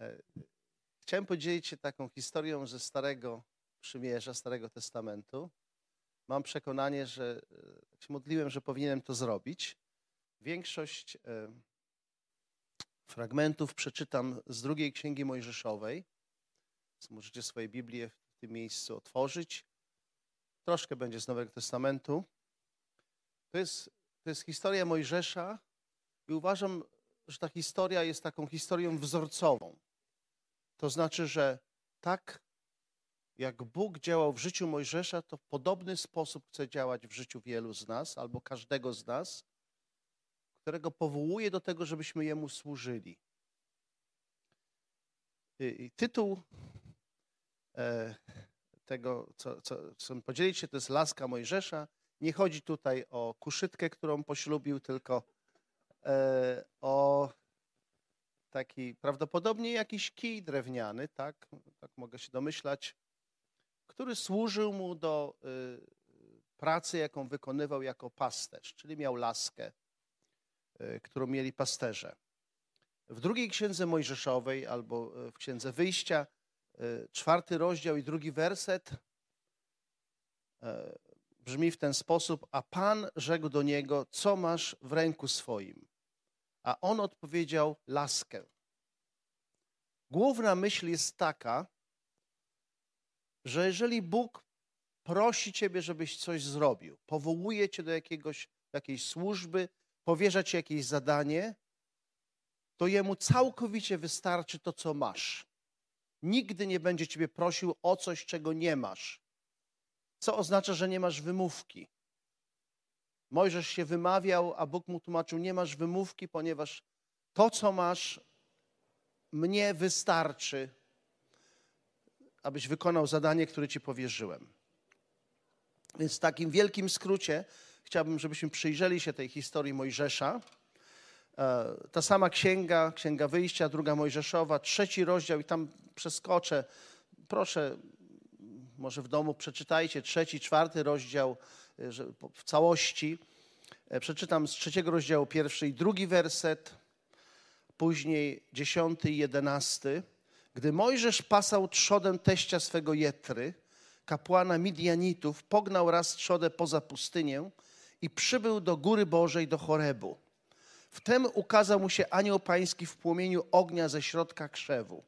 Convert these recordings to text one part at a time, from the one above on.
E, chciałem podzielić się taką historią ze Starego Przymierza, Starego Testamentu. Mam przekonanie, że e, tak się modliłem, że powinienem to zrobić. Większość e, fragmentów przeczytam z drugiej Księgi Mojżeszowej. Możecie swoje Biblię w tym miejscu otworzyć. Troszkę będzie z Nowego Testamentu. To jest, to jest historia Mojżesza i uważam, że ta historia jest taką historią wzorcową. To znaczy, że tak jak Bóg działał w życiu Mojżesza, to w podobny sposób chce działać w życiu wielu z nas albo każdego z nas, którego powołuje do tego, żebyśmy Jemu służyli. I tytuł e, tego, co, co chcę podzielić się, to jest Laska Mojżesza. Nie chodzi tutaj o kuszytkę, którą poślubił, tylko e, o taki prawdopodobnie jakiś kij drewniany, tak, tak mogę się domyślać, który służył mu do y, pracy, jaką wykonywał jako pasterz, czyli miał laskę, y, którą mieli pasterze. W drugiej księdze Mojżeszowej albo y, w księdze Wyjścia, czwarty rozdział i drugi werset brzmi w ten sposób: A Pan rzekł do niego: Co masz w ręku swoim? A on odpowiedział: Laskę. Główna myśl jest taka, że jeżeli Bóg prosi ciebie, żebyś coś zrobił, powołuje cię do jakiegoś, jakiejś służby, powierza ci jakieś zadanie, to jemu całkowicie wystarczy to, co masz. Nigdy nie będzie ciebie prosił o coś, czego nie masz. Co oznacza, że nie masz wymówki. Mojżesz się wymawiał, a Bóg mu tłumaczył: Nie masz wymówki, ponieważ to, co masz, mnie wystarczy, abyś wykonał zadanie, które ci powierzyłem. Więc w takim wielkim skrócie chciałbym, żebyśmy przyjrzeli się tej historii Mojżesza. E, ta sama księga, księga wyjścia, druga Mojżeszowa, trzeci rozdział i tam przeskoczę. Proszę, może w domu przeczytajcie trzeci, czwarty rozdział w całości. E, przeczytam z trzeciego rozdziału pierwszy i drugi werset, później dziesiąty i jedenasty. Gdy Mojżesz pasał trzodem teścia swego Jetry, kapłana Midianitów, pognał raz trzodę poza pustynię i przybył do Góry Bożej, do Chorebu. Wtem ukazał mu się anioł pański w płomieniu ognia ze środka krzewu.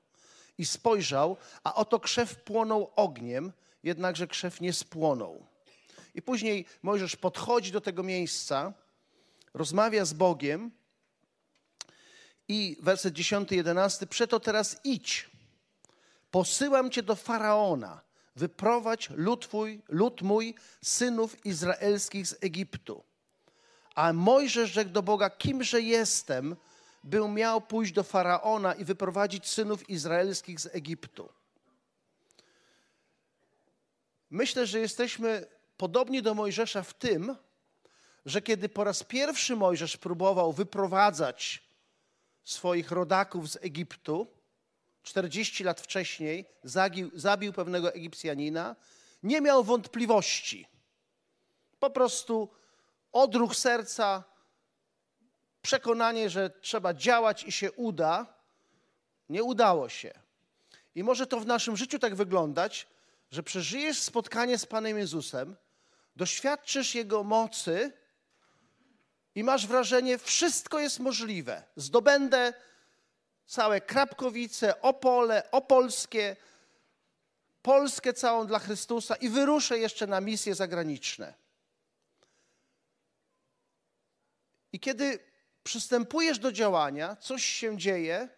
I spojrzał, a oto krzew płonął ogniem, jednakże krzew nie spłonął. I później Mojżesz podchodzi do tego miejsca, rozmawia z Bogiem i werset 10-11, przeto teraz idź, posyłam cię do Faraona, wyprowadź lud, twój, lud mój, synów izraelskich z Egiptu. A Mojżesz rzekł do Boga, kimże jestem, był miał pójść do Faraona i wyprowadzić synów izraelskich z Egiptu. Myślę, że jesteśmy podobni do Mojżesza w tym, że kiedy po raz pierwszy Mojżesz próbował wyprowadzać swoich rodaków z Egiptu, 40 lat wcześniej zagił, zabił pewnego Egipcjanina, nie miał wątpliwości. Po prostu odruch serca, przekonanie, że trzeba działać i się uda, nie udało się. I może to w naszym życiu tak wyglądać, że przeżyjesz spotkanie z Panem Jezusem, doświadczysz Jego mocy i masz wrażenie, wszystko jest możliwe. Zdobędę całe Krapkowice, Opole, Opolskie, Polskę całą dla Chrystusa i wyruszę jeszcze na misje zagraniczne. I kiedy przystępujesz do działania, coś się dzieje,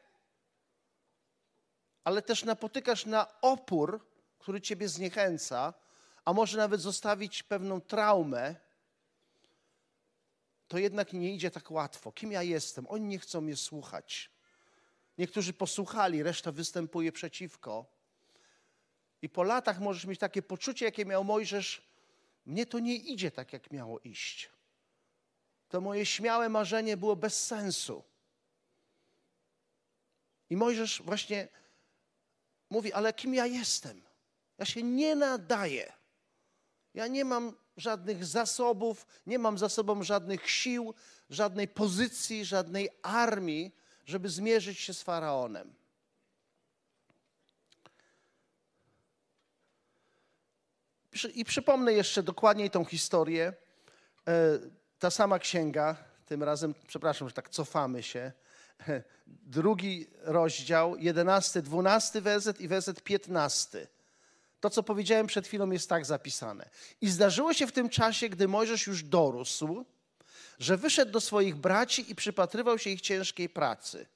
ale też napotykasz na opór, który ciebie zniechęca, a może nawet zostawić pewną traumę, to jednak nie idzie tak łatwo. Kim ja jestem? Oni nie chcą mnie słuchać. Niektórzy posłuchali, reszta występuje przeciwko. I po latach możesz mieć takie poczucie, jakie miał Mojżesz, mnie to nie idzie tak, jak miało iść. To moje śmiałe marzenie było bez sensu. I Mojżesz właśnie mówi, ale kim ja jestem? Ja się nie nadaję. Ja nie mam żadnych zasobów, nie mam za sobą żadnych sił, żadnej pozycji, żadnej armii, żeby zmierzyć się z faraonem. I przypomnę jeszcze dokładniej tą historię. E, ta sama księga, tym razem, przepraszam, że tak cofamy się. Drugi rozdział, jedenasty, dwunasty werset i werset piętnasty. To, co powiedziałem przed chwilą, jest tak zapisane. I zdarzyło się w tym czasie, gdy Mojżesz już dorósł, że wyszedł do swoich braci i przypatrywał się ich ciężkiej pracy.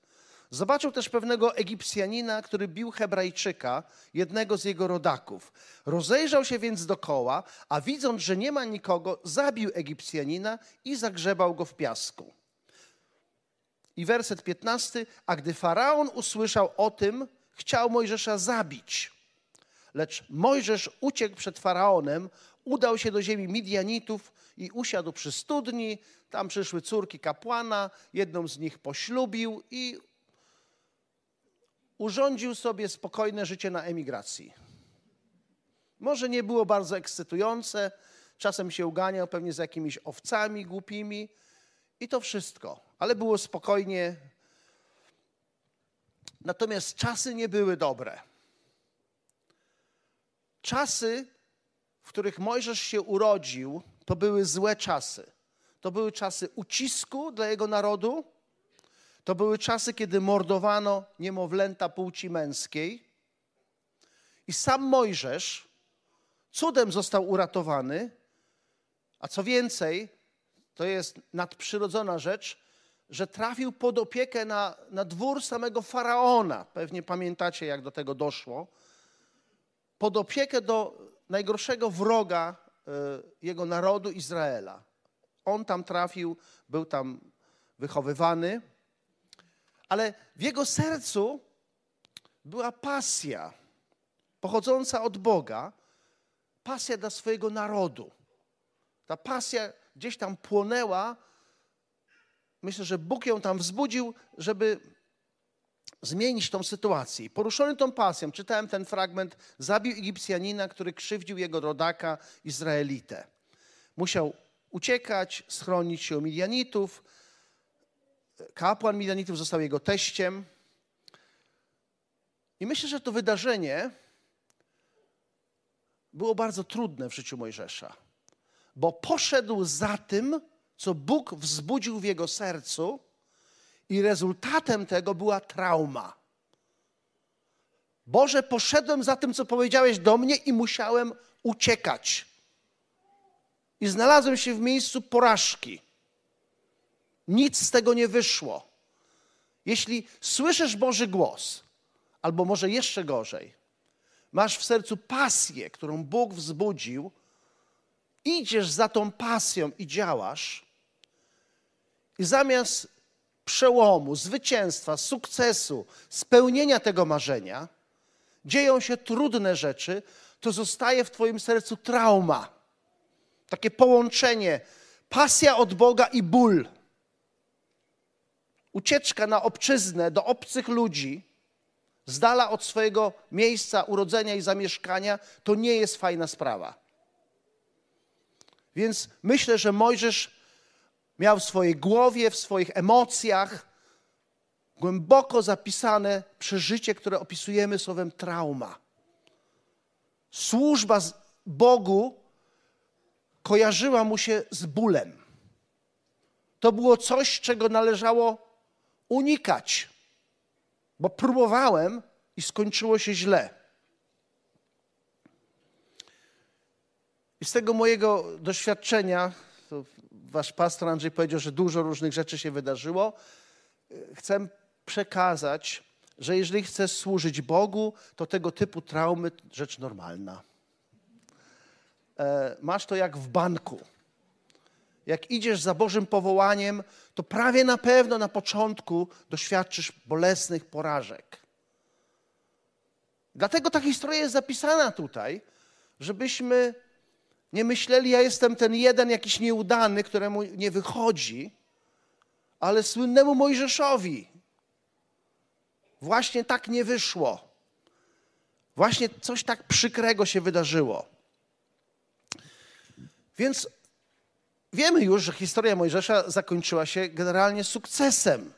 Zobaczył też pewnego Egipcjanina, który bił Hebrajczyka, jednego z jego rodaków. Rozejrzał się więc dokoła, a widząc, że nie ma nikogo, zabił Egipcjanina i zagrzebał go w piasku. I werset 15. A gdy faraon usłyszał o tym, chciał Mojżesza zabić. Lecz Mojżesz uciekł przed faraonem, udał się do ziemi Midianitów i usiadł przy studni. Tam przyszły córki kapłana, jedną z nich poślubił i urządził sobie spokojne życie na emigracji. Może nie było bardzo ekscytujące, czasem się uganiał pewnie z jakimiś owcami głupimi i to wszystko, ale było spokojnie. Natomiast czasy nie były dobre. Czasy, w których Mojżesz się urodził, to były złe czasy. To były czasy ucisku dla jego narodu, to były czasy, kiedy mordowano niemowlęta płci męskiej. I sam Mojżesz cudem został uratowany, a co więcej, to jest nadprzyrodzona rzecz, że trafił pod opiekę na, na dwór samego faraona. Pewnie pamiętacie, jak do tego doszło. Pod opiekę do najgorszego wroga y, jego narodu Izraela. On tam trafił, był tam wychowywany ale w jego sercu była pasja pochodząca od Boga, pasja dla swojego narodu. Ta pasja gdzieś tam płonęła. Myślę, że Bóg ją tam wzbudził, żeby zmienić tą sytuację. Poruszony tą pasją, czytałem ten fragment, zabił Egipcjanina, który krzywdził jego rodaka, Izraelitę. Musiał uciekać, schronić się u Midianitów, kapłan Midianitów został jego teściem. I myślę, że to wydarzenie było bardzo trudne w życiu Mojżesza, bo poszedł za tym, co Bóg wzbudził w jego sercu, i rezultatem tego była trauma. Boże, poszedłem za tym, co powiedziałeś do mnie, i musiałem uciekać. I znalazłem się w miejscu porażki. Nic z tego nie wyszło. Jeśli słyszysz Boży głos, albo może jeszcze gorzej, masz w sercu pasję, którą Bóg wzbudził, idziesz za tą pasją i działasz, i zamiast przełomu, zwycięstwa, sukcesu, spełnienia tego marzenia, dzieją się trudne rzeczy, to zostaje w Twoim sercu trauma. Takie połączenie, pasja od Boga i ból ucieczka na obczyznę do obcych ludzi, z dala od swojego miejsca urodzenia i zamieszkania, to nie jest fajna sprawa. Więc myślę, że Mojżesz miał w swojej głowie, w swoich emocjach głęboko zapisane przeżycie, które opisujemy słowem trauma. Służba Bogu kojarzyła mu się z bólem. To było coś, czego należało unikać, bo próbowałem i skończyło się źle. I z tego mojego doświadczenia, wasz pastor Andrzej powiedział, że dużo różnych rzeczy się wydarzyło, chcę przekazać, że jeżeli chcesz służyć Bogu, to tego typu traumy rzecz normalna. E, masz to jak w banku jak idziesz za Bożym powołaniem, to prawie na pewno na początku doświadczysz bolesnych porażek. Dlatego ta historia jest zapisana tutaj, żebyśmy nie myśleli, ja jestem ten jeden jakiś nieudany, któremu nie wychodzi, ale słynnemu Mojżeszowi właśnie tak nie wyszło. Właśnie coś tak przykrego się wydarzyło. Więc Wiemy już, że historia Mojżesza zakończyła się generalnie sukcesem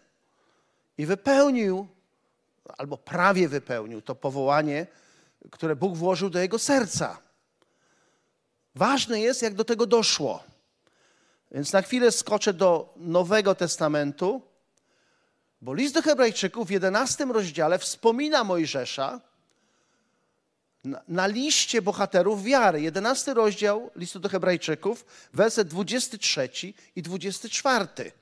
i wypełnił, albo prawie wypełnił to powołanie, które Bóg włożył do jego serca. Ważne jest, jak do tego doszło. Więc na chwilę skoczę do Nowego Testamentu, bo list do Hebrajczyków w 11 rozdziale wspomina Mojżesza na, liście bohaterów wiary. 11 rozdział listu do Hebrajczyków, werset 23 i 24.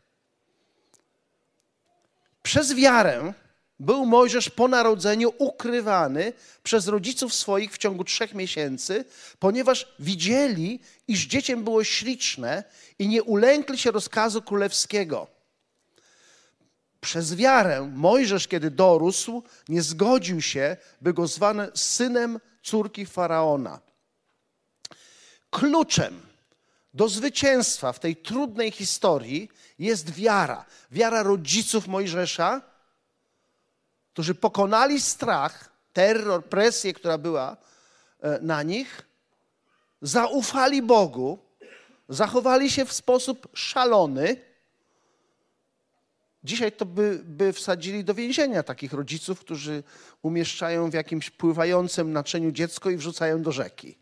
Przez wiarę był Mojżesz po narodzeniu ukrywany przez rodziców swoich w ciągu trzech miesięcy, ponieważ widzieli, iż dzieciem było śliczne i nie ulękli się rozkazu królewskiego. Przez wiarę Mojżesz, kiedy dorósł, nie zgodził się, by go zwano synem córki faraona. Kluczem do zwycięstwa w tej trudnej historii jest wiara. Wiara rodziców Mojżesza, którzy pokonali strach, terror, presję, która była e, na nich, zaufali Bogu, zachowali się w sposób szalony. Dzisiaj to by, by wsadzili do więzienia takich rodziców, którzy umieszczają w jakimś pływającym naczyniu dziecko i wrzucają do rzeki.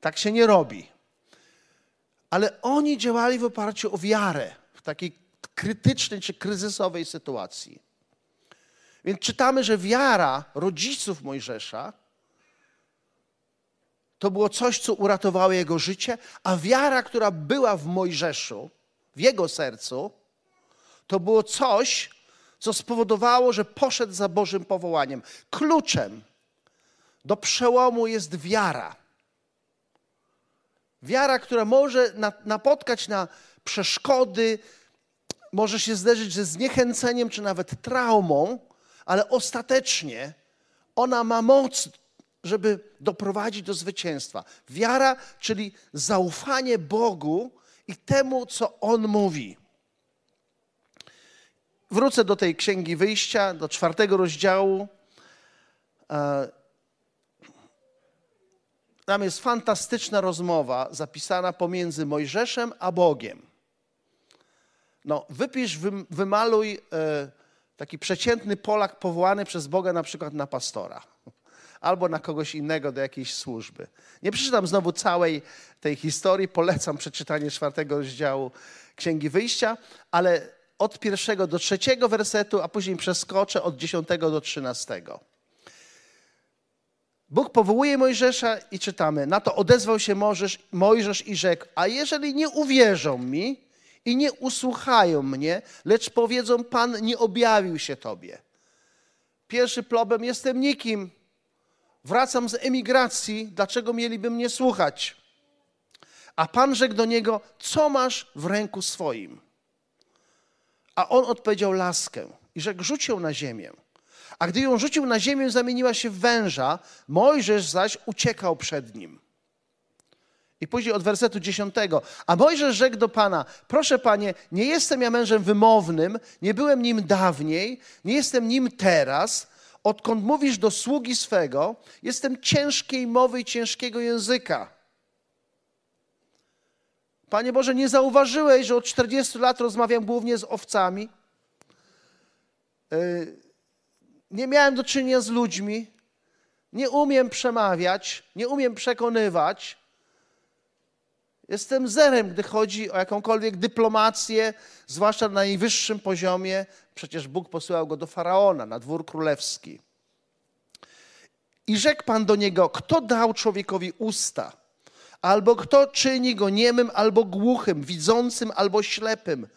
Tak się nie robi. Ale oni działali w oparciu o wiarę w takiej krytycznej czy kryzysowej sytuacji. Więc czytamy, że wiara rodziców Mojżesza to było coś, co uratowało jego życie, a wiara, która była w Mojżeszu, w jego sercu, to było coś, co spowodowało, że poszedł za Bożym powołaniem. Kluczem do przełomu jest wiara. Wiara, która może napotkać na przeszkody, może się zderzyć ze zniechęceniem czy nawet traumą, ale ostatecznie ona ma moc, żeby doprowadzić do zwycięstwa. Wiara, czyli zaufanie Bogu i temu, co On mówi. Wrócę do tej księgi wyjścia, do czwartego rozdziału. E, tam jest fantastyczna rozmowa zapisana pomiędzy Mojżeszem a Bogiem. No, wypisz, wymaluj e, taki przeciętny Polak powołany przez Boga na przykład na pastora albo na kogoś innego do jakiejś służby. Nie przeczytam znowu całej tej historii, polecam przeczytanie czwartego rozdziału Księgi Wyjścia, ale od pierwszego do trzeciego wersetu, a później przeskoczę od dziesiątego do trzynastego. Bóg powołuje Mojżesza i czytamy, na to odezwał się Mojżesz, Mojżesz i rzekł, a jeżeli nie uwierzą mi, i nie usłuchają mnie, lecz powiedzą: Pan nie objawił się Tobie. Pierwszy problem: jestem nikim. Wracam z emigracji, dlaczego mieliby mnie słuchać? A Pan rzekł do niego: Co masz w ręku swoim? A on odpowiedział: Laskę. I rzekł: Rzuć ją na ziemię. A gdy ją rzucił na ziemię, zamieniła się w węża, Mojżesz zaś uciekał przed nim. I później od wersetu dziesiątego. A Mojżesz rzekł do Pana, proszę Panie, nie jestem ja mężem wymownym, nie byłem nim dawniej, nie jestem nim teraz. Odkąd mówisz do sługi swego, jestem ciężkiej mowy i ciężkiego języka. Panie Boże, nie zauważyłeś, że od 40 lat rozmawiam głównie z owcami? Yy, nie miałem do czynienia z ludźmi, nie umiem przemawiać, nie umiem przekonywać. Jestem zerem, gdy chodzi o jakąkolwiek dyplomację, zwłaszcza na najwyższym poziomie. Przecież Bóg posyłał go do faraona na dwór królewski. I rzekł Pan do niego: Kto dał człowiekowi usta? Albo kto czyni go niemym, albo głuchym, widzącym, albo ślepym?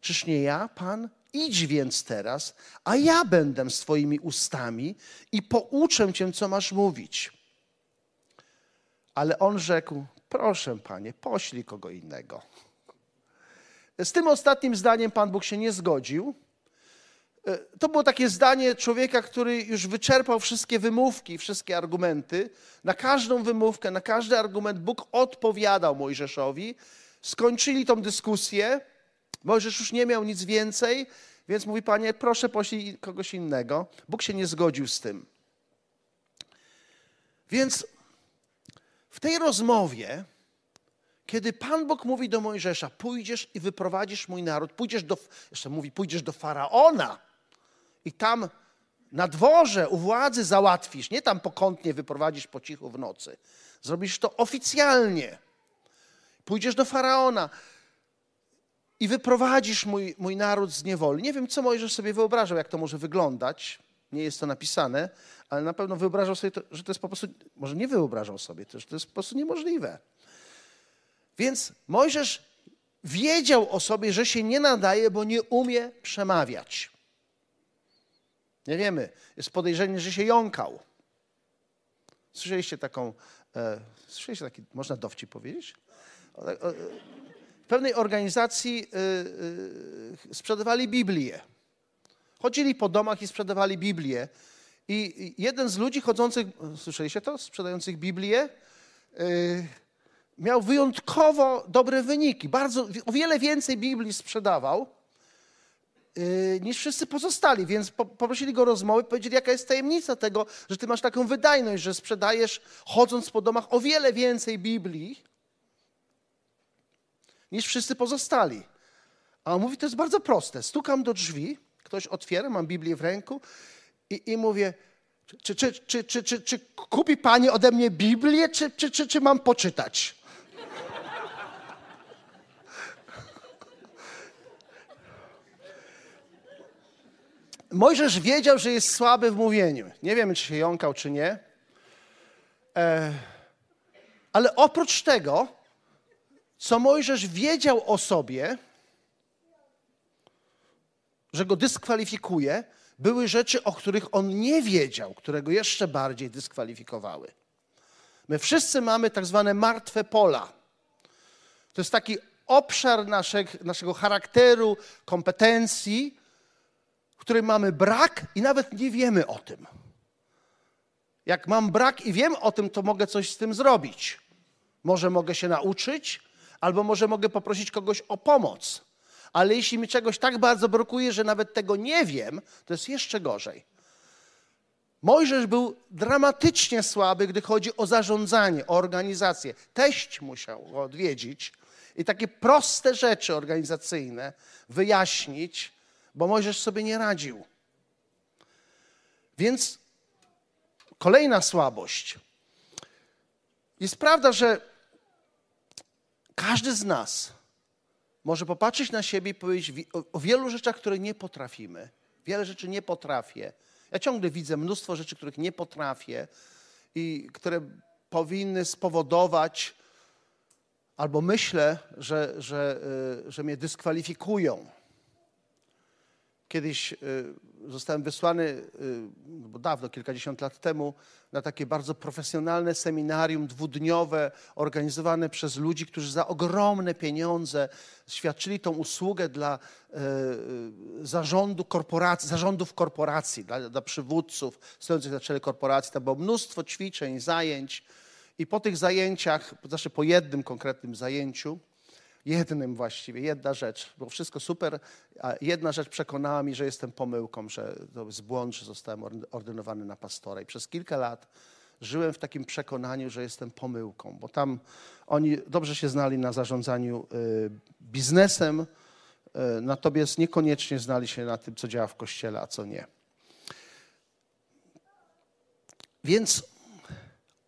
Czyż nie ja, Pan? Idź więc teraz, a ja będę z Twoimi ustami i pouczę Cię, co masz mówić. Ale on rzekł: Proszę, panie, poślij kogo innego. Z tym ostatnim zdaniem Pan Bóg się nie zgodził. E, to było takie zdanie człowieka, który już wyczerpał wszystkie wymówki, wszystkie argumenty. Na każdą wymówkę, na każdy argument Bóg odpowiadał Mojżeszowi. Skończyli tą dyskusję. Mojżesz już nie miał nic więcej, więc mówi: Panie, proszę poślij kogoś innego. Bóg się nie zgodził z tym. Więc w tej rozmowie, kiedy Pan Bóg mówi do Mojżesza, pójdziesz i wyprowadzisz mój naród, pójdziesz do, jeszcze mówi, pójdziesz do Faraona i tam na dworze u władzy załatwisz, nie tam pokątnie wyprowadzisz po cichu w nocy. Zrobisz to oficjalnie. pójdziesz do faraona i wyprowadzisz mój, mój naród z niewoli. Nie wiem, co Mojżesz sobie wyobrażał, jak to może wyglądać. Nie jest to napisane, ale na pewno wyobrażał sobie, to, że to jest po prostu, może nie wyobrażał sobie, to, że to jest po prostu niemożliwe. Więc Mojżesz wiedział o sobie, że się nie nadaje, bo nie umie przemawiać. Nie wiemy. Jest podejrzenie, że się jąkał. Słyszeliście taką, e, słyszeliście taki, można dowcip powiedzieć? O, o, w pewnej organizacji y, y, sprzedawali Biblię. Chodzili po domach i sprzedawali Biblię. I jeden z ludzi chodzących, słyszeliście to, sprzedających Biblię, y, miał wyjątkowo dobre wyniki. Bardzo, o wiele więcej Biblii sprzedawał niż wszyscy pozostali, więc poprosili go o rozmowę, powiedzieli, jaka jest tajemnica tego, że ty masz taką wydajność, że sprzedajesz, chodząc po domach, o wiele więcej Biblii niż wszyscy pozostali. A on mówi, to jest bardzo proste. Stukam do drzwi, ktoś otwiera, mam Biblię w ręku i, i mówię, czy, czy, czy, czy, czy, czy kupi pani ode mnie Biblię, czy, czy, czy, czy mam poczytać? Mojżesz wiedział, że jest słaby w mówieniu. Nie wiemy, czy się jąkał, czy nie. E, ale oprócz tego co Mojżesz wiedział o sobie, że go dyskwalifikuje, były rzeczy, o których on nie wiedział, które go jeszcze bardziej dyskwalifikowały. My wszyscy mamy tak zwane martwe pola. To jest taki obszar naszych, naszego charakteru, kompetencji, w którym mamy brak i nawet nie wiemy o tym. Jak mam brak i wiem o tym, to mogę coś z tym zrobić. Może mogę się nauczyć, albo może mogę poprosić kogoś o pomoc. Ale jeśli mi czegoś tak bardzo brakuje, że nawet tego nie wiem, to jest jeszcze gorzej. Mojżesz był dramatycznie słaby, gdy chodzi o zarządzanie, o organizację. Teść musiał go odwiedzić i takie proste rzeczy organizacyjne wyjaśnić, bo Mojżesz sobie nie radził. Więc kolejna słabość. Jest prawda, że każdy z nas może popatrzeć na siebie i powiedzieć o wielu rzeczach, które nie potrafimy. Wiele rzeczy nie potrafię. Ja ciągle widzę mnóstwo rzeczy, których nie potrafię i które powinny spowodować, albo myślę, że, że, y, że mnie dyskwalifikują. Kiedyś y, zostałem wysłany, y, bo dawno, kilkadziesiąt lat temu, na takie bardzo profesjonalne seminarium dwudniowe, organizowane przez ludzi, którzy za ogromne pieniądze świadczyli tą usługę dla e, zarządu korporacji, zarządów korporacji, dla, dla przywódców stojących na czele korporacji. Tam było mnóstwo ćwiczeń, zajęć. I po tych zajęciach, znaczy po jednym konkretnym zajęciu, jednym właściwie, jedna rzecz. Było wszystko super, a jedna rzecz przekonała mi, że jestem pomyłką, że to jest błąd, że zostałem ordynowany na pastora. I przez kilka lat żyłem w takim przekonaniu, że jestem pomyłką, bo tam oni dobrze się znali na zarządzaniu y, biznesem, y, natomiast niekoniecznie znali się na tym, co działa w kościele, a co nie. Więc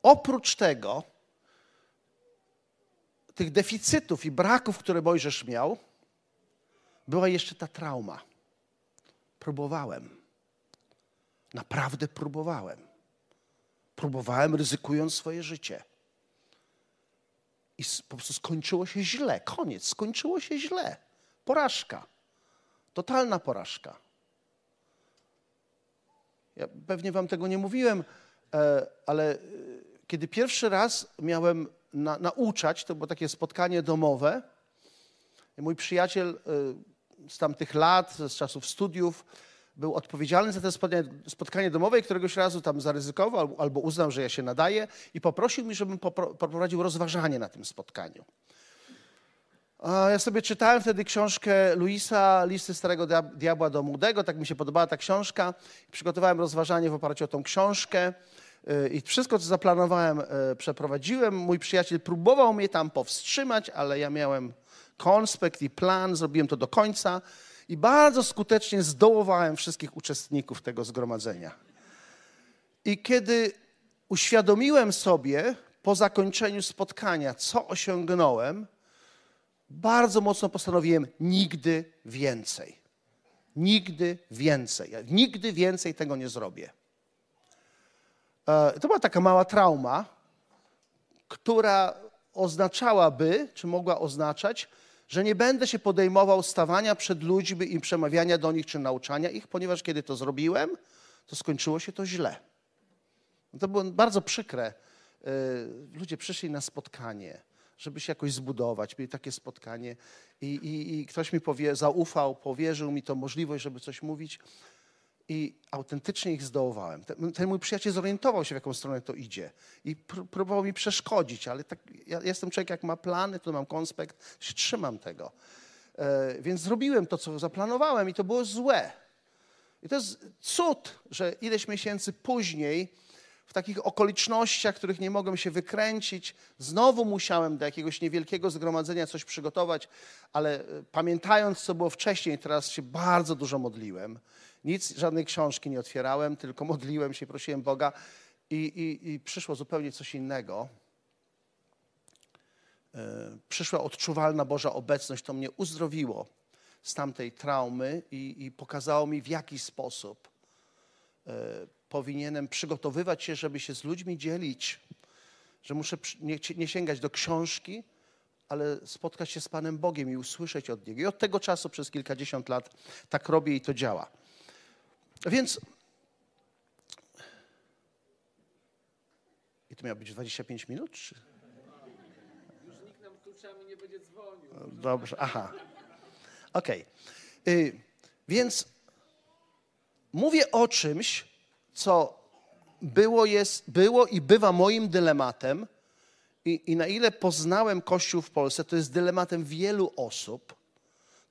oprócz tego, tych deficytów i braków, które Mojżesz miał, była jeszcze ta trauma. Próbowałem. Naprawdę próbowałem. Próbowałem, ryzykując swoje życie. I po prostu skończyło się źle. Koniec. Skończyło się źle. Porażka. Totalna porażka. Ja pewnie wam tego nie mówiłem, e, ale e, kiedy pierwszy raz miałem na, nauczać. To było takie spotkanie domowe. I mój przyjaciel y, z tamtych lat, z czasów studiów, był odpowiedzialny za to spotkanie, spotkanie domowe i któregoś razu tam zaryzykował albo uznał, że ja się nadaję i poprosił mi, żebym poprowadził rozważanie na tym spotkaniu. Ja sobie czytałem wtedy książkę Luisa, Listy Starego Diabła do Młodego, tak mi się podobała ta książka. Przygotowałem rozważanie w oparciu o tą książkę. I wszystko, co zaplanowałem, e, przeprowadziłem. Mój przyjaciel próbował mnie tam powstrzymać, ale ja miałem konspekt i plan, zrobiłem to do końca i bardzo skutecznie zdołowałem wszystkich uczestników tego zgromadzenia. I kiedy uświadomiłem sobie po zakończeniu spotkania, co osiągnąłem, bardzo mocno postanowiłem nigdy więcej. Nigdy więcej. Ja nigdy więcej tego nie zrobię. E, to była taka mała trauma, która oznaczałaby, czy mogła oznaczać, że nie będę się podejmował stawania przed ludźmi i przemawiania do nich, czy nauczania ich, ponieważ kiedy to zrobiłem, to skończyło się to źle. To było bardzo przykre. E, ludzie przyszli na spotkanie, żeby się jakoś zbudować. Mieli takie spotkanie i, i, i ktoś mi powie, zaufał, powierzył mi to możliwość, żeby coś mówić i autentycznie ich zdołowałem. Ten, ten, mój przyjaciel zorientował się, w jaką stronę to idzie i pr próbował mi przeszkodzić, ale tak, ja jestem człowiek, jak ma plany, to mam konspekt, się trzymam tego. E, więc zrobiłem to, co zaplanowałem i to było złe. I to jest cud, że ileś miesięcy później w takich okolicznościach, których nie mogłem się wykręcić. Znowu musiałem do jakiegoś niewielkiego zgromadzenia coś przygotować, ale e, pamiętając, co było wcześniej, teraz się bardzo dużo modliłem. Nic, żadnej książki nie otwierałem, tylko modliłem się, prosiłem Boga i, i, i przyszło zupełnie coś innego. E, przyszła odczuwalna Boża obecność, to mnie uzdrowiło z tamtej traumy i, i pokazało mi, w jaki sposób e, powinienem przygotowywać się, żeby się z ludźmi dzielić, że muszę nie, nie sięgać do książki, ale spotkać się z Panem Bogiem i usłyszeć od Niego. I od tego czasu przez kilkadziesiąt lat tak robię i to działa. Więc i to miało być 25 minut? Czy? Już nikt nam kluczami nie będzie dzwonił. Dobrze, aha. Okej. Okay. Więc mówię o czymś, co było, jest, było i bywa moim dylematem, i, i na ile poznałem Kościół w Polsce, to jest dylematem wielu osób,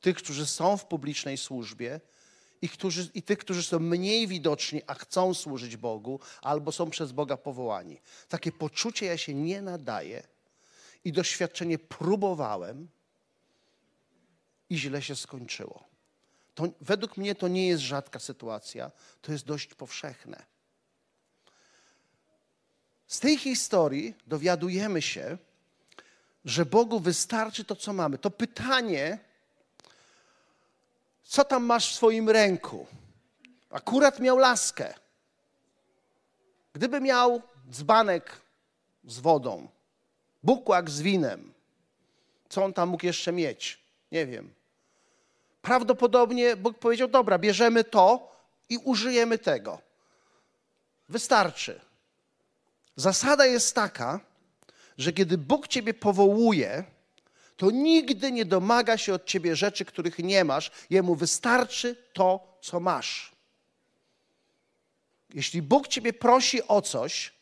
tych, którzy są w publicznej służbie i, którzy, i tych, którzy są mniej widoczni, a chcą służyć Bogu, albo są przez Boga powołani. Takie poczucie ja się nie nadaję i doświadczenie próbowałem i źle się skończyło. To, według mnie to nie jest rzadka sytuacja, to jest dość powszechne. Z tej historii dowiadujemy się, że Bogu wystarczy to, co mamy. To pytanie, co tam masz w swoim ręku? Akurat miał laskę. Gdyby miał dzbanek z wodą, bukłak z winem, co on tam mógł jeszcze mieć? Nie wiem prawdopodobnie Bóg powiedział: Dobra, bierzemy to i użyjemy tego. Wystarczy. Zasada jest taka, że kiedy Bóg Ciebie powołuje, to nigdy nie domaga się od Ciebie rzeczy, których nie masz. Jemu wystarczy to, co masz. Jeśli Bóg Ciebie prosi o coś,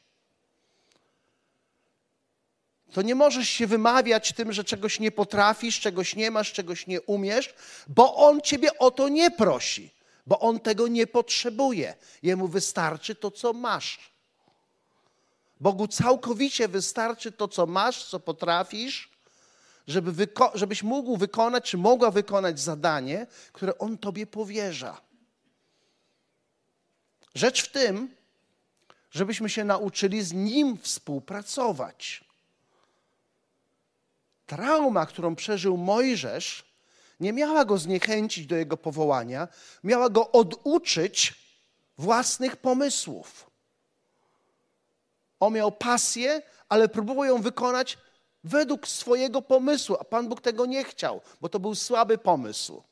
to nie możesz się wymawiać tym, że czegoś nie potrafisz, czegoś nie masz, czegoś nie umiesz, bo On ciebie o to nie prosi, bo On tego nie potrzebuje. Jemu wystarczy to, co masz. Bogu całkowicie wystarczy to, co masz, co potrafisz, żeby żebyś mógł wykonać, czy mogła wykonać zadanie, które On tobie powierza. Rzecz w tym, żebyśmy się nauczyli z Nim współpracować trauma, którą przeżył Mojżesz, nie miała go zniechęcić do jego powołania, miała go oduczyć własnych pomysłów. On miał pasję, ale próbował ją wykonać według swojego pomysłu, a Pan Bóg tego nie chciał, bo to był słaby pomysł.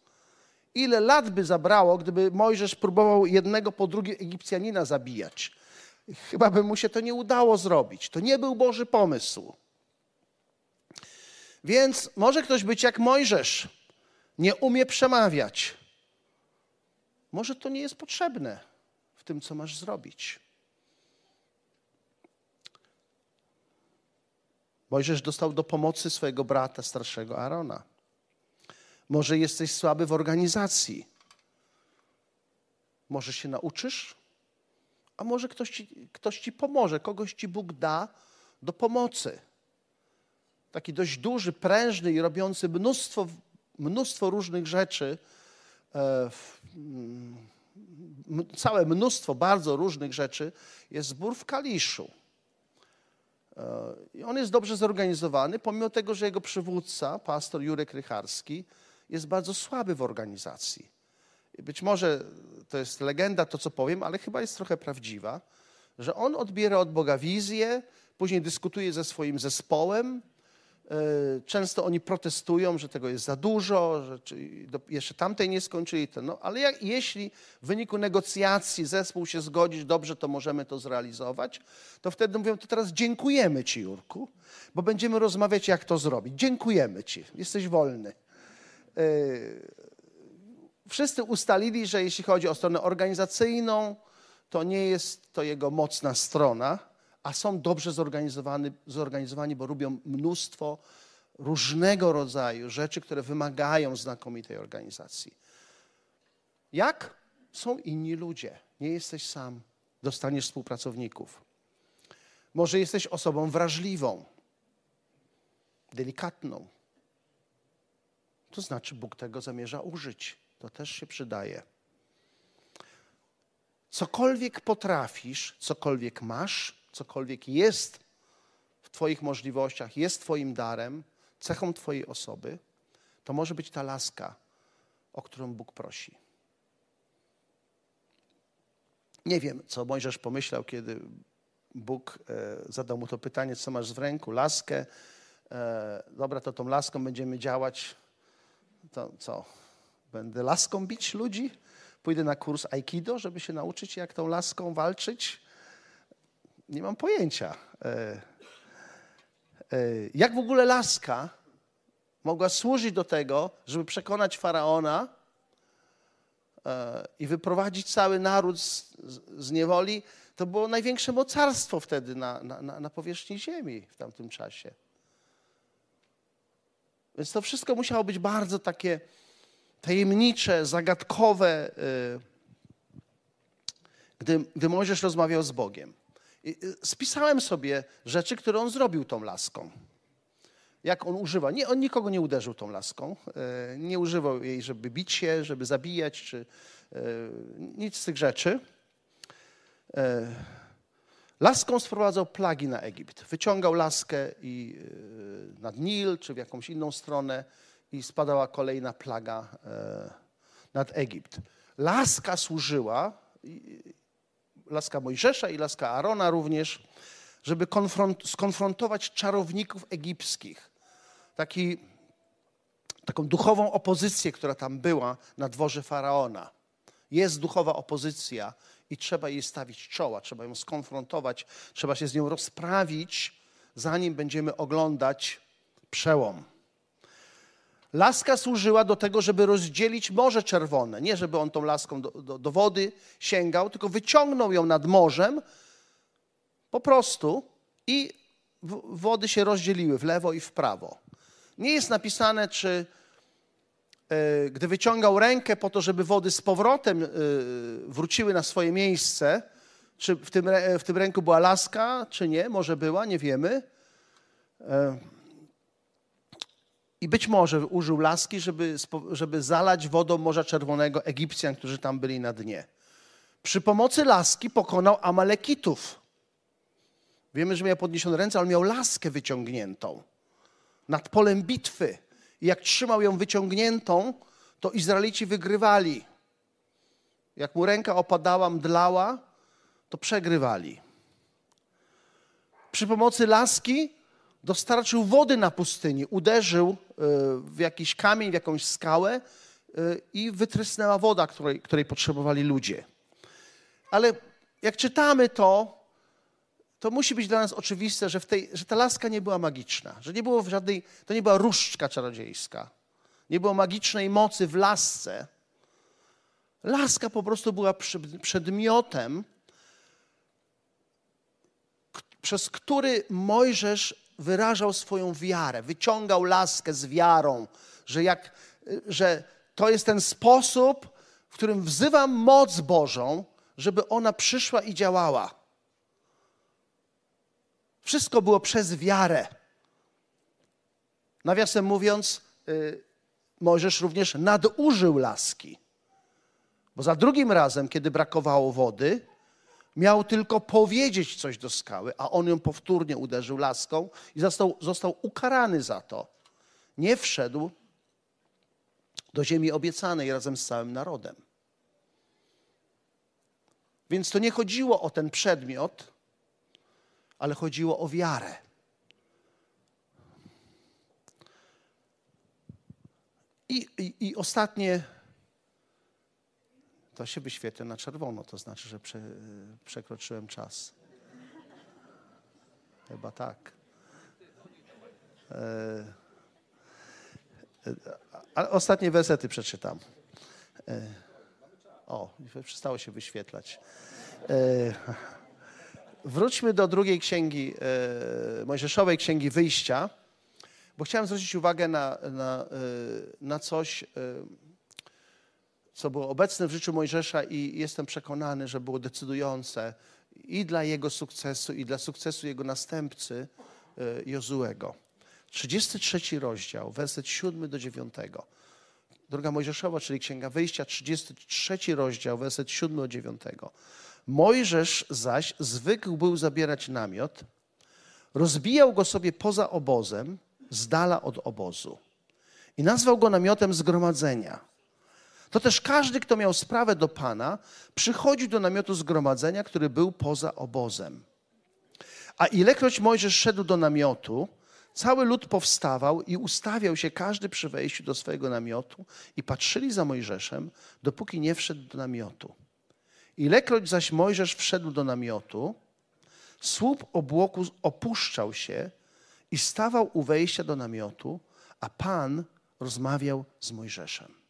Ile lat by zabrało, gdyby Mojżesz próbował jednego po drugie Egipcjanina zabijać? Chyba by mu się to nie udało zrobić. To nie był Boży pomysł. Więc może ktoś być jak Mojżesz, nie umie przemawiać. Może to nie jest potrzebne w tym, co masz zrobić. Mojżesz dostał do pomocy swojego brata starszego Arona. Może jesteś słaby w organizacji. Może się nauczysz, a może ktoś ci, ktoś ci pomoże, kogoś ci Bóg da do pomocy taki dość duży, prężny i robiący mnóstwo, mnóstwo różnych rzeczy, e, całe mnóstwo bardzo różnych rzeczy, jest zbór w Kaliszu. E, I on jest dobrze zorganizowany, pomimo tego, że jego przywódca, pastor Jurek Rycharski, jest bardzo słaby w organizacji. Być może to jest legenda, to co powiem, ale chyba jest trochę prawdziwa, że on odbiera od Boga wizję, później dyskutuje ze swoim zespołem. E, często oni protestują, że tego jest za dużo, że jeszcze tamtej nie skończyli. To, no, ale jak, jeśli w wyniku negocjacji zespół się zgodzi, dobrze, to możemy to zrealizować, to wtedy mówią, to teraz dziękujemy Ci, Jurku, bo będziemy rozmawiać, jak to zrobić. Dziękujemy Ci, jesteś wolny. E, wszyscy ustalili, że jeśli chodzi o stronę organizacyjną, to nie jest to jego mocna strona, a są dobrze zorganizowani, zorganizowani bo robią mnóstwo różnego rodzaju rzeczy, które wymagają znakomitej organizacji. Jak? Są inni ludzie. Nie jesteś sam. Dostaniesz współpracowników. Może jesteś osobą wrażliwą, delikatną. To znaczy, Bóg tego zamierza użyć. To też się przydaje. Cokolwiek potrafisz, cokolwiek masz, cokolwiek jest w Twoich możliwościach, jest Twoim darem, cechą Twojej osoby, to może być ta laska, o którą Bóg prosi. Nie wiem, co Mojżesz pomyślał, kiedy Bóg e, zadał mu to pytanie, co masz w ręku, laskę. E, dobra, to tą laską będziemy działać. To co? Będę laską bić ludzi? Pójdę na kurs Aikido, żeby się nauczyć, jak tą laską walczyć? Nie mam pojęcia. E, e, jak w ogóle laska mogła służyć do tego, żeby przekonać faraona e, i wyprowadzić cały naród z, z niewoli? To było największe mocarstwo wtedy na, na, na powierzchni ziemi w tamtym czasie. Więc to wszystko musiało być bardzo takie tajemnicze, zagadkowe, gdy, gdy rozmawiał z Bogiem. Y, spisałem sobie rzeczy, które on zrobił tą laską. Jak on używa. Nie, on nikogo nie uderzył tą laską. E, nie używał jej, żeby bić się, żeby zabijać, czy e, nic z tych rzeczy. E, laską sprowadzał plagi na Egipt. Wyciągał laskę i nad Nil, czy w jakąś inną stronę i spadała kolejna plaga nad Egipt. Laska służyła laska Mojżesza i laska Arona również, żeby skonfrontować czarowników egipskich. Taki, taką duchową opozycję, która tam była na dworze faraona. Jest duchowa opozycja i trzeba jej stawić czoła, trzeba ją skonfrontować, trzeba się z nią rozprawić, zanim będziemy oglądać przełom. Laska służyła do tego, żeby rozdzielić Morze Czerwone. Nie, żeby on tą laską do, do, do wody sięgał, tylko wyciągnął ją nad morzem po prostu i wody się rozdzieliły w lewo i w prawo. Nie jest napisane, czy e, gdy wyciągał rękę po to, żeby wody z powrotem e, wróciły na swoje miejsce, czy w tym, w tym ręku była laska, czy nie, może była, nie wiemy. E, i być może użył laski, żeby, żeby zalać wodą Morza Czerwonego Egipcjan, którzy tam byli na dnie. Przy pomocy laski pokonał Amalekitów. Wiemy, że miał podniesione ręce, ale miał laskę wyciągniętą nad polem bitwy. I jak trzymał ją wyciągniętą, to Izraelici wygrywali. Jak mu ręka opadała, mdlała, to przegrywali. Przy pomocy laski dostarczył wody na pustyni, uderzył e, w jakiś kamień, w jakąś skałę e, i wytrysnęła woda, której, której potrzebowali ludzie. Ale jak czytamy to, to musi być dla nas oczywiste, że, tej, że ta laska nie była magiczna, że nie było żadnej, to nie była różdżka czarodziejska, nie było magicznej mocy w lasce. Laska po prostu była przedmiotem, przez który Mojżesz wyrażał swoją wiarę, wyciągał laskę z wiarą, że, jak, że to jest ten sposób, w którym wzywam moc Bożą, żeby ona przyszła i działała. Wszystko było przez wiarę. Nawiasem mówiąc, yy, Mojżesz również nadużył laski. Bo za drugim razem, kiedy brakowało wody, Miał tylko powiedzieć coś do skały, a on ją powtórnie uderzył laską i został, został ukarany za to. Nie wszedł do ziemi obiecanej razem z całym narodem. Więc to nie chodziło o ten przedmiot, ale chodziło o wiarę. I, i, i ostatnie, to się wyświetla na czerwono, to znaczy, że prze, przekroczyłem czas. Chyba tak. E, ale ostatnie wersety przeczytam. E, o, przestało się wyświetlać. E, wróćmy do drugiej księgi, e, Mojżeszowej Księgi Wyjścia, bo chciałem zwrócić uwagę na, na, na coś, co było obecne w życiu Mojżesza i jestem przekonany, że było decydujące i dla jego sukcesu, i dla sukcesu jego następcy Jozuego. 33 rozdział, werset 7 do 9. Druga Mojżeszowa, czyli Księga Wyjścia, 33 rozdział, werset 7 do 9. Mojżesz zaś zwykł był zabierać namiot, rozbijał go sobie poza obozem, z dala od obozu i nazwał go namiotem zgromadzenia. To też każdy, kto miał sprawę do Pana, przychodził do namiotu zgromadzenia, który był poza obozem. A ilekroć Mojżesz szedł do namiotu, Cały lud powstawał i ustawiał się każdy przy wejściu do swojego namiotu i patrzyli za Mojżeszem, dopóki nie wszedł do namiotu. Ilekroć zaś Mojżesz wszedł do namiotu, słup obłoku opuszczał się i stawał u wejścia do namiotu, a Pan rozmawiał z Mojżeszem.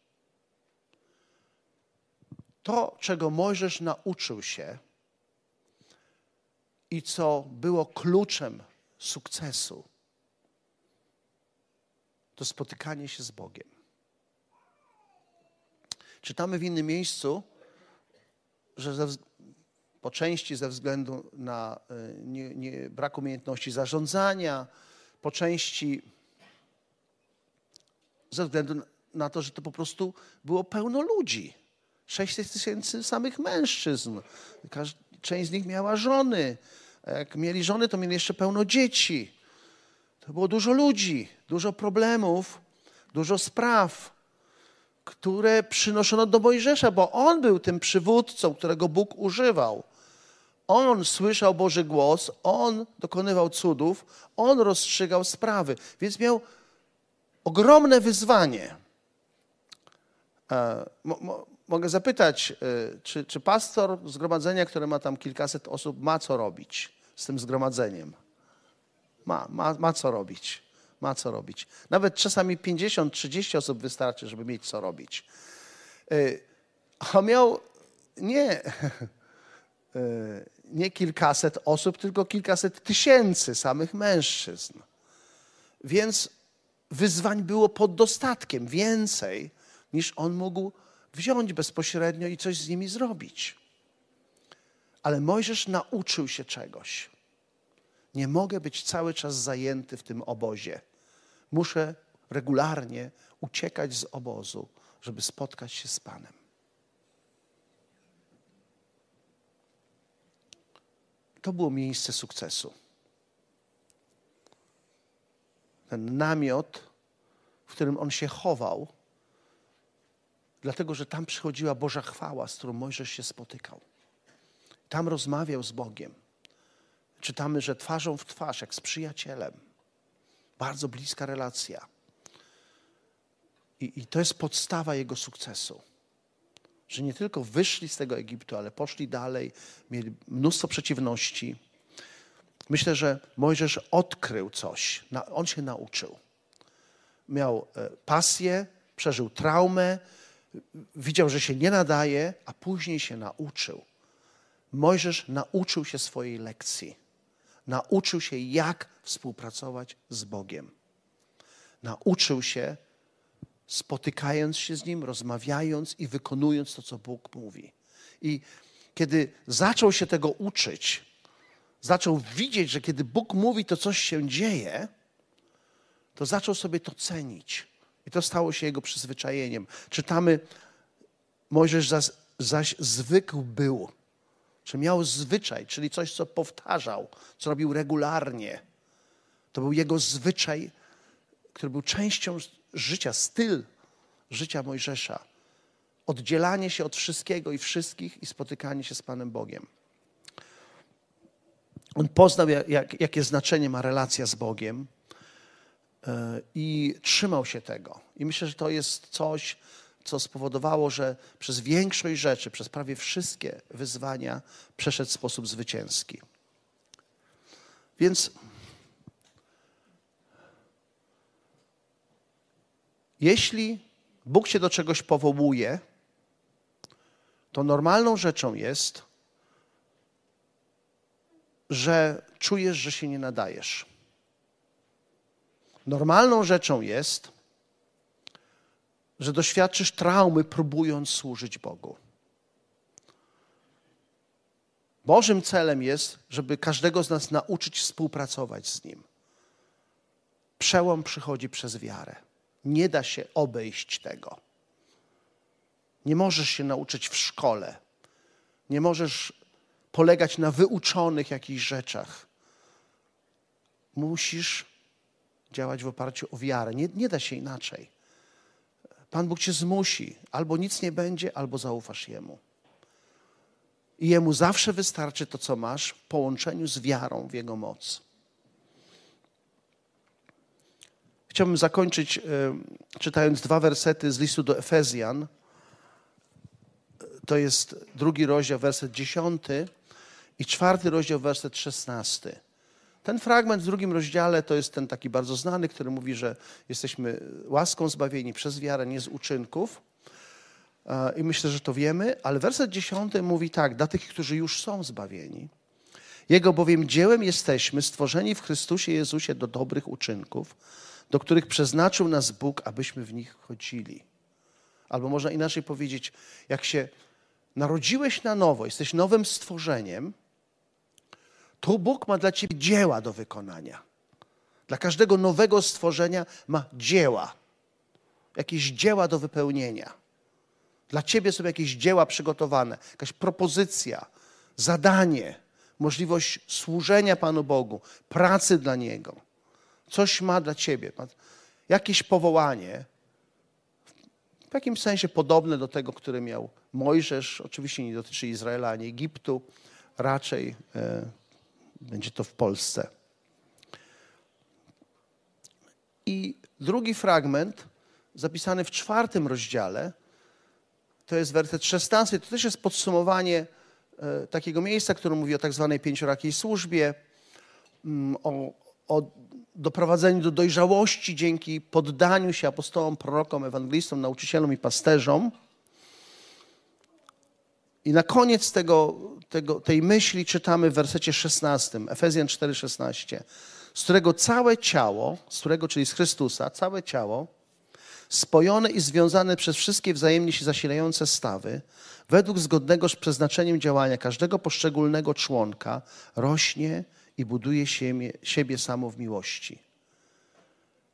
To, czego Mojżesz nauczył się i co było kluczem sukcesu, to spotykanie się z Bogiem. Czytamy w innym miejscu, że ze, po części ze względu na e, nie, nie, brak umiejętności zarządzania, po części ze względu na to, że to po prostu było pełno ludzi. 600 tysięcy samych mężczyzn. Część z nich miała żony. A jak mieli żony, to mieli jeszcze pełno dzieci. To było dużo ludzi, dużo problemów, dużo spraw, które przynoszono do Mojżesza, bo on był tym przywódcą, którego Bóg używał. On słyszał Boży głos, on dokonywał cudów, on rozstrzygał sprawy, więc miał ogromne wyzwanie. E, mogę zapytać, e, czy, czy pastor zgromadzenia, które ma tam kilkaset osób, ma co robić z tym zgromadzeniem? Ma, ma, ma co robić. Ma co robić. Nawet czasami 50-30 osób wystarczy, żeby mieć co robić. A e, miał nie, e, nie kilkaset osób, tylko kilkaset tysięcy samych mężczyzn. Więc wyzwań było pod dostatkiem, więcej niż on mógł wziąć bezpośrednio i coś z nimi zrobić. Ale Mojżesz nauczył się czegoś. Nie mogę być cały czas zajęty w tym obozie. Muszę regularnie uciekać z obozu, żeby spotkać się z Panem. To było miejsce sukcesu. Ten namiot, w którym on się chował, dlatego że tam przychodziła Boża chwała, z którą Mojżesz się spotykał. Tam rozmawiał z Bogiem czytamy, że twarzą w twarz, jak z przyjacielem. Bardzo bliska relacja. I, I, to jest podstawa jego sukcesu. Że nie tylko wyszli z tego Egiptu, ale poszli dalej, mieli mnóstwo przeciwności. Myślę, że Mojżesz odkrył coś. On się nauczył. Miał e, pasję, przeżył traumę, widział, że się nie nadaje, a później się nauczył. Mojżesz nauczył się swojej lekcji nauczył się, jak współpracować z Bogiem. Nauczył się, spotykając się z Nim, rozmawiając i wykonując to, co Bóg mówi. I kiedy zaczął się tego uczyć, zaczął widzieć, że kiedy Bóg mówi, to coś się dzieje, to zaczął sobie to cenić. I to stało się jego przyzwyczajeniem. Czytamy, Mojżesz zaś, zaś zwykł był Czy miał zwyczaj, czyli coś, co powtarzał, co robił regularnie. To był jego zwyczaj, który był częścią życia, styl życia Mojżesza. Oddzielanie się od wszystkiego i wszystkich i spotykanie się z Panem Bogiem. On poznał, jak, jakie znaczenie ma relacja z Bogiem i trzymał się tego. I myślę, że to jest coś, co spowodowało, że przez większość rzeczy, przez prawie wszystkie wyzwania przeszedł w sposób zwycięski. Więc jeśli Bóg cię do czegoś powołuje, to normalną rzeczą jest, że czujesz, że się nie nadajesz. Normalną rzeczą jest, że doświadczysz traumy, próbując służyć Bogu. Bożym celem jest, żeby każdego z nas nauczyć współpracować z Nim. Przełom przychodzi przez wiarę. Nie da się obejść tego. Nie możesz się nauczyć w szkole. Nie możesz polegać na wyuczonych jakichś rzeczach. Musisz działać w oparciu o wiarę. Nie, nie da się inaczej. Pan Bóg cię zmusi. Albo nic nie będzie, albo zaufasz Jemu. I Jemu zawsze wystarczy to, co masz w połączeniu z wiarą w Jego moc. Chciałbym zakończyć y, czytając dwa wersety z listu do Efezjan. To jest drugi rozdział, werset dziesiąty i czwarty rozdział, werset szesnasty. Ten fragment w drugim rozdziale to jest ten taki bardzo znany, który mówi, że jesteśmy łaską zbawieni przez wiarę, nie z uczynków. I myślę, że to wiemy, ale werset dziesiąty mówi tak, dla tych, którzy już są zbawieni. Jego bowiem dziełem jesteśmy stworzeni w Chrystusie Jezusie do dobrych uczynków, do których przeznaczył nas Bóg, abyśmy w nich chodzili. Albo można inaczej powiedzieć, jak się narodziłeś na nowo, jesteś nowym stworzeniem, to Bóg ma dla ciebie dzieła do wykonania. Dla każdego nowego stworzenia ma dzieła, jakieś dzieła do wypełnienia. Dla ciebie są jakieś dzieła przygotowane, jakaś propozycja, zadanie, możliwość służenia Panu Bogu, pracy dla Niego. Coś ma dla ciebie, jakieś powołanie, w jakimś sensie podobne do tego, które miał Mojżesz. Oczywiście nie dotyczy Izraela ani Egiptu, raczej. E, będzie to w Polsce. I drugi fragment, zapisany w czwartym rozdziale, to jest werset 16. To też jest podsumowanie e, takiego miejsca, które mówi o tak zwanej pięciorakiej służbie, mm, o, o doprowadzeniu do dojrzałości dzięki poddaniu się apostołom, prorokom, ewangelistom, nauczycielom i pasterzom. I na koniec tego, tego, tej myśli czytamy w wersecie 16, Efezjan 4,16, z którego całe ciało, z którego, czyli z Chrystusa, całe ciało, spojone i związane przez wszystkie wzajemnie się zasilające stawy, według zgodnego z przeznaczeniem działania każdego poszczególnego członka, rośnie i buduje siebie, siebie samo w miłości.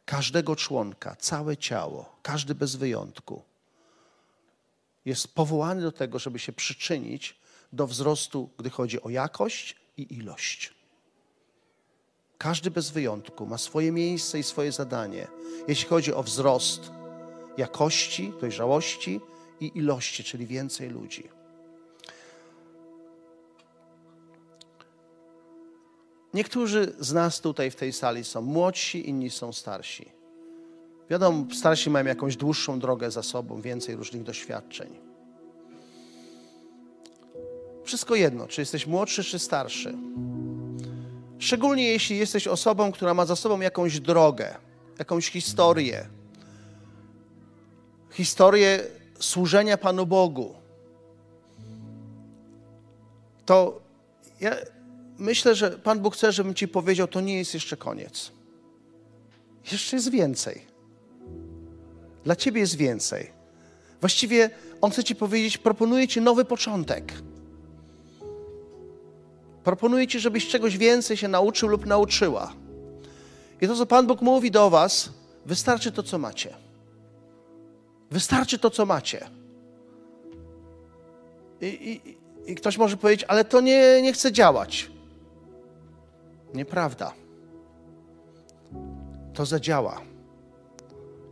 Każdego członka, całe ciało, każdy bez wyjątku jest powołany do tego, żeby się przyczynić do wzrostu, gdy chodzi o jakość i ilość. Każdy bez wyjątku ma swoje miejsce i swoje zadanie, jeśli chodzi o wzrost jakości, dojrzałości i ilości, czyli więcej ludzi. Niektórzy z nas tutaj w tej sali są młodsi, inni są starsi. Wiadomo, starsi mają jakąś dłuższą drogę za sobą, więcej różnych doświadczeń. Wszystko jedno, czy jesteś młodszy, czy starszy. Szczególnie jeśli jesteś osobą, która ma za sobą jakąś drogę, jakąś historię. Historię służenia Panu Bogu. To ja myślę, że Pan Bóg chce, żebym Ci powiedział, to nie jest jeszcze koniec. Jeszcze jest więcej. Dla ciebie jest więcej. Właściwie on chce ci powiedzieć, proponuję ci nowy początek. Proponuję ci, żebyś czegoś więcej się nauczył lub nauczyła. I to, co Pan Bóg mówi do was, wystarczy to, co macie. Wystarczy to, co macie. I, i, I ktoś może powiedzieć, ale to nie, nie chce działać. Nieprawda. To zadziała.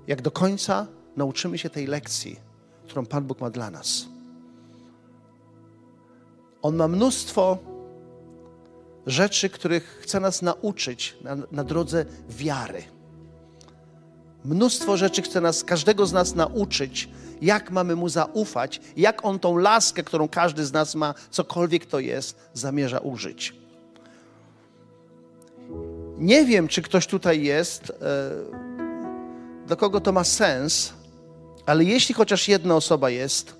Jak do końca nauczymy się tej lekcji, którą Pan Bóg ma dla nas. On ma mnóstwo rzeczy, których chce nas nauczyć na, na drodze wiary. Mnóstwo rzeczy chce nas, każdego z nas nauczyć, jak mamy mu zaufać, jak on tą laskę, którą każdy z nas ma, cokolwiek to jest, zamierza użyć. Nie wiem, czy ktoś tutaj jest, e, do kogo to ma sens, ale jeśli chociaż jedna osoba jest,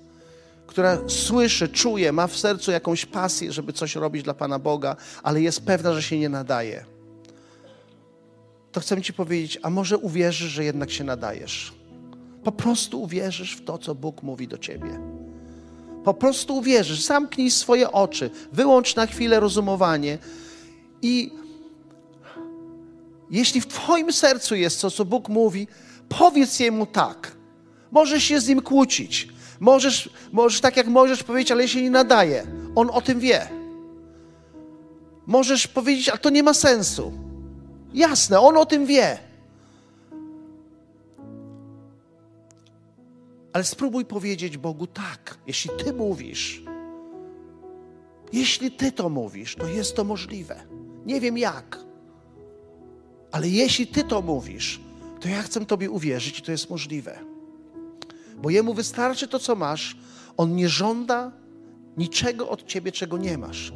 która słyszy, czuje, ma w sercu jakąś pasję, żeby coś robić dla Pana Boga, ale jest pewna, że się nie nadaje, to chcę Ci powiedzieć, a może uwierzysz, że jednak się nadajesz? Po prostu uwierzysz w to, co Bóg mówi do Ciebie. Po prostu uwierzysz, zamknij swoje oczy, wyłącz na chwilę rozumowanie i jeśli w Twoim sercu jest to, co Bóg mówi, powiedz Jemu tak. Możesz się z Nim kłócić, Możesz, możesz tak jak możesz powiedzieć, ale się nie nadaje. On o tym wie. Możesz powiedzieć, ale to nie ma sensu. Jasne, on o tym wie. Ale spróbuj powiedzieć Bogu tak, jeśli Ty mówisz. Jeśli Ty to mówisz, to jest to możliwe. Nie wiem jak, ale jeśli Ty to mówisz, to ja chcę Tobie uwierzyć i to jest możliwe bo Jemu wystarczy to, co masz. On nie żąda niczego od ciebie, czego nie masz.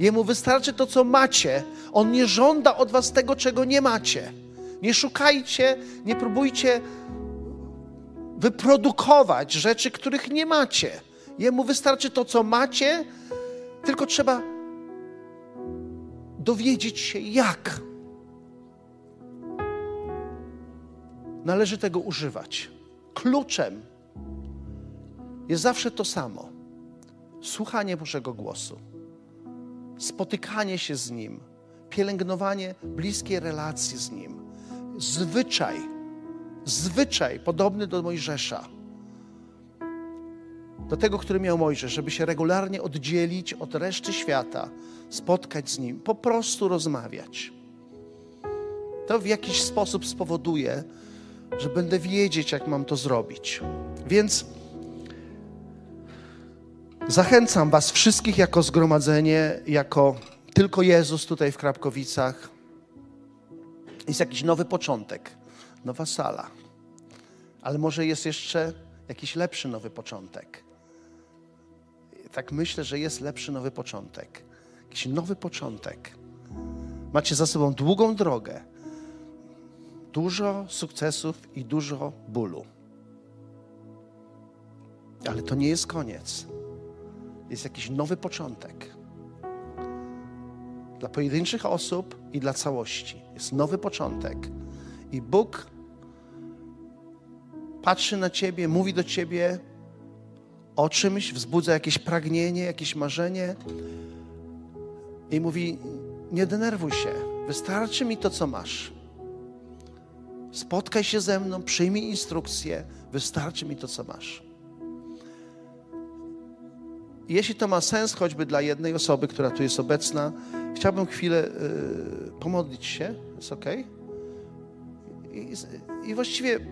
Jemu wystarczy to, co macie. On nie żąda od was tego, czego nie macie. Nie szukajcie, nie próbujcie wyprodukować rzeczy, których nie macie. Jemu wystarczy to, co macie, tylko trzeba dowiedzieć się, jak. Należy tego używać. Kluczem jest zawsze to samo. Słuchanie Bożego głosu, spotykanie się z Nim, pielęgnowanie bliskiej relacji z Nim, zwyczaj, zwyczaj podobny do Mojżesza, do tego, który miał Mojżesz, żeby się regularnie oddzielić od reszty świata, spotkać z Nim, po prostu rozmawiać. To w jakiś sposób spowoduje, że będę wiedzieć, jak mam to zrobić. Więc Zachęcam Was wszystkich jako zgromadzenie, jako tylko Jezus tutaj w Krapkowicach. Jest jakiś nowy początek, nowa sala. Ale może jest jeszcze jakiś lepszy nowy początek. Tak myślę, że jest lepszy nowy początek. Jakiś nowy początek. Macie za sobą długą drogę, dużo sukcesów i dużo bólu. Ale to nie jest koniec jest jakiś nowy początek. Dla pojedynczych osób i dla całości. Jest nowy początek. I Bóg patrzy na Ciebie, mówi do Ciebie o czymś, wzbudza jakieś pragnienie, jakieś marzenie i mówi: Nie denerwuj się, wystarczy mi to, co masz. Spotkaj się ze mną, przyjmij instrukcję, wystarczy mi to, co masz. Jeśli to ma sens choćby dla jednej osoby, która tu jest obecna, chciałbym chwilę y, pomodlić się. Jest ok? I, i właściwie y,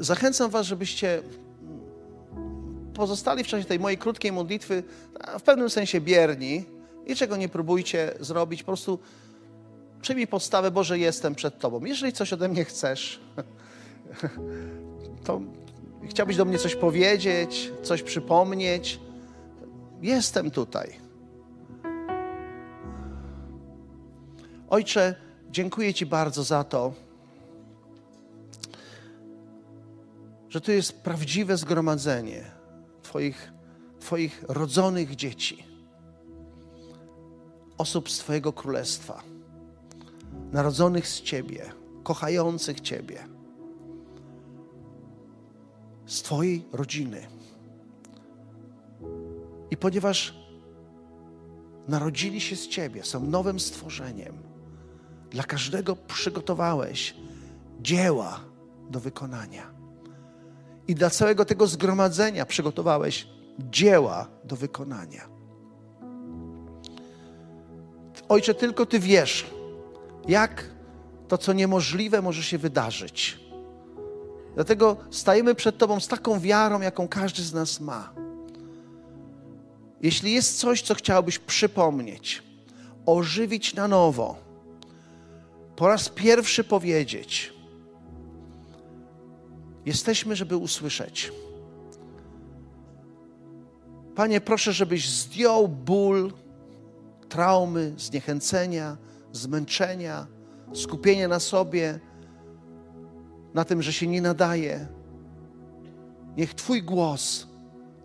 zachęcam Was, żebyście pozostali w czasie tej mojej krótkiej modlitwy w pewnym sensie bierni i czego nie próbujcie zrobić. Po prostu przyjmij podstawę, Boże, jestem przed Tobą. Jeżeli coś ode mnie chcesz, to chciałbyś do mnie coś powiedzieć, coś przypomnieć, jestem tutaj. Ojcze, dziękuję Ci bardzo za to, że to jest prawdziwe zgromadzenie Twoich, Twoich rodzonych dzieci, osób z Twojego królestwa, narodzonych z Ciebie, kochających Ciebie z Twojej rodziny. I ponieważ narodzili się z Ciebie, są nowym stworzeniem, dla każdego przygotowałeś dzieła do wykonania. I dla całego tego zgromadzenia przygotowałeś dzieła do wykonania. Ojcze, tylko Ty wiesz, jak to, co niemożliwe, może się wydarzyć. Dlatego stajemy przed Tobą z taką wiarą, jaką każdy z nas ma. Jeśli jest coś, co chciałbyś przypomnieć, ożywić na nowo, po raz pierwszy powiedzieć, jesteśmy, żeby usłyszeć. Panie, proszę, żebyś zdjął ból, traumy, zniechęcenia, zmęczenia, skupienie na sobie, na tym, że się nie nadaje. Niech Twój głos,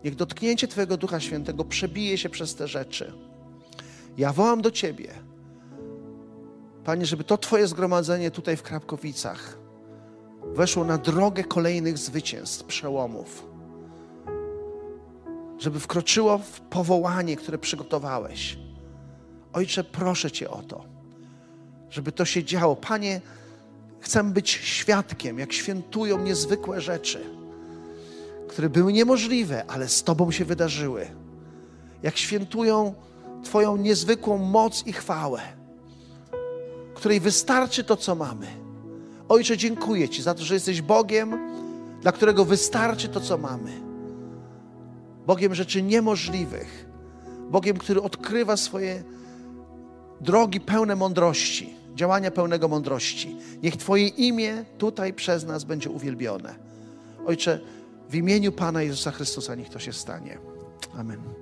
niech dotknięcie Twojego Ducha Świętego przebije się przez te rzeczy. Ja wołam do Ciebie, Panie, żeby to Twoje zgromadzenie tutaj w Krapkowicach weszło na drogę kolejnych zwycięstw, przełomów. Żeby wkroczyło w powołanie, które przygotowałeś. Ojcze, proszę Cię o to, żeby to się działo. Panie, chcę być świadkiem, jak świętują niezwykłe rzeczy, które były niemożliwe, ale z Tobą się wydarzyły. Jak świętują Twoją niezwykłą moc i chwałę, której wystarczy to, co mamy. Ojcze, dziękuję Ci za to, że jesteś Bogiem, dla którego wystarczy to, co mamy. Bogiem rzeczy niemożliwych. Bogiem, który odkrywa swoje drogi pełne mądrości, działania pełnego mądrości. Niech Twoje imię tutaj przez nas będzie uwielbione. Ojcze, w imieniu Pana Jezusa Chrystusa niech to się stanie. Amen.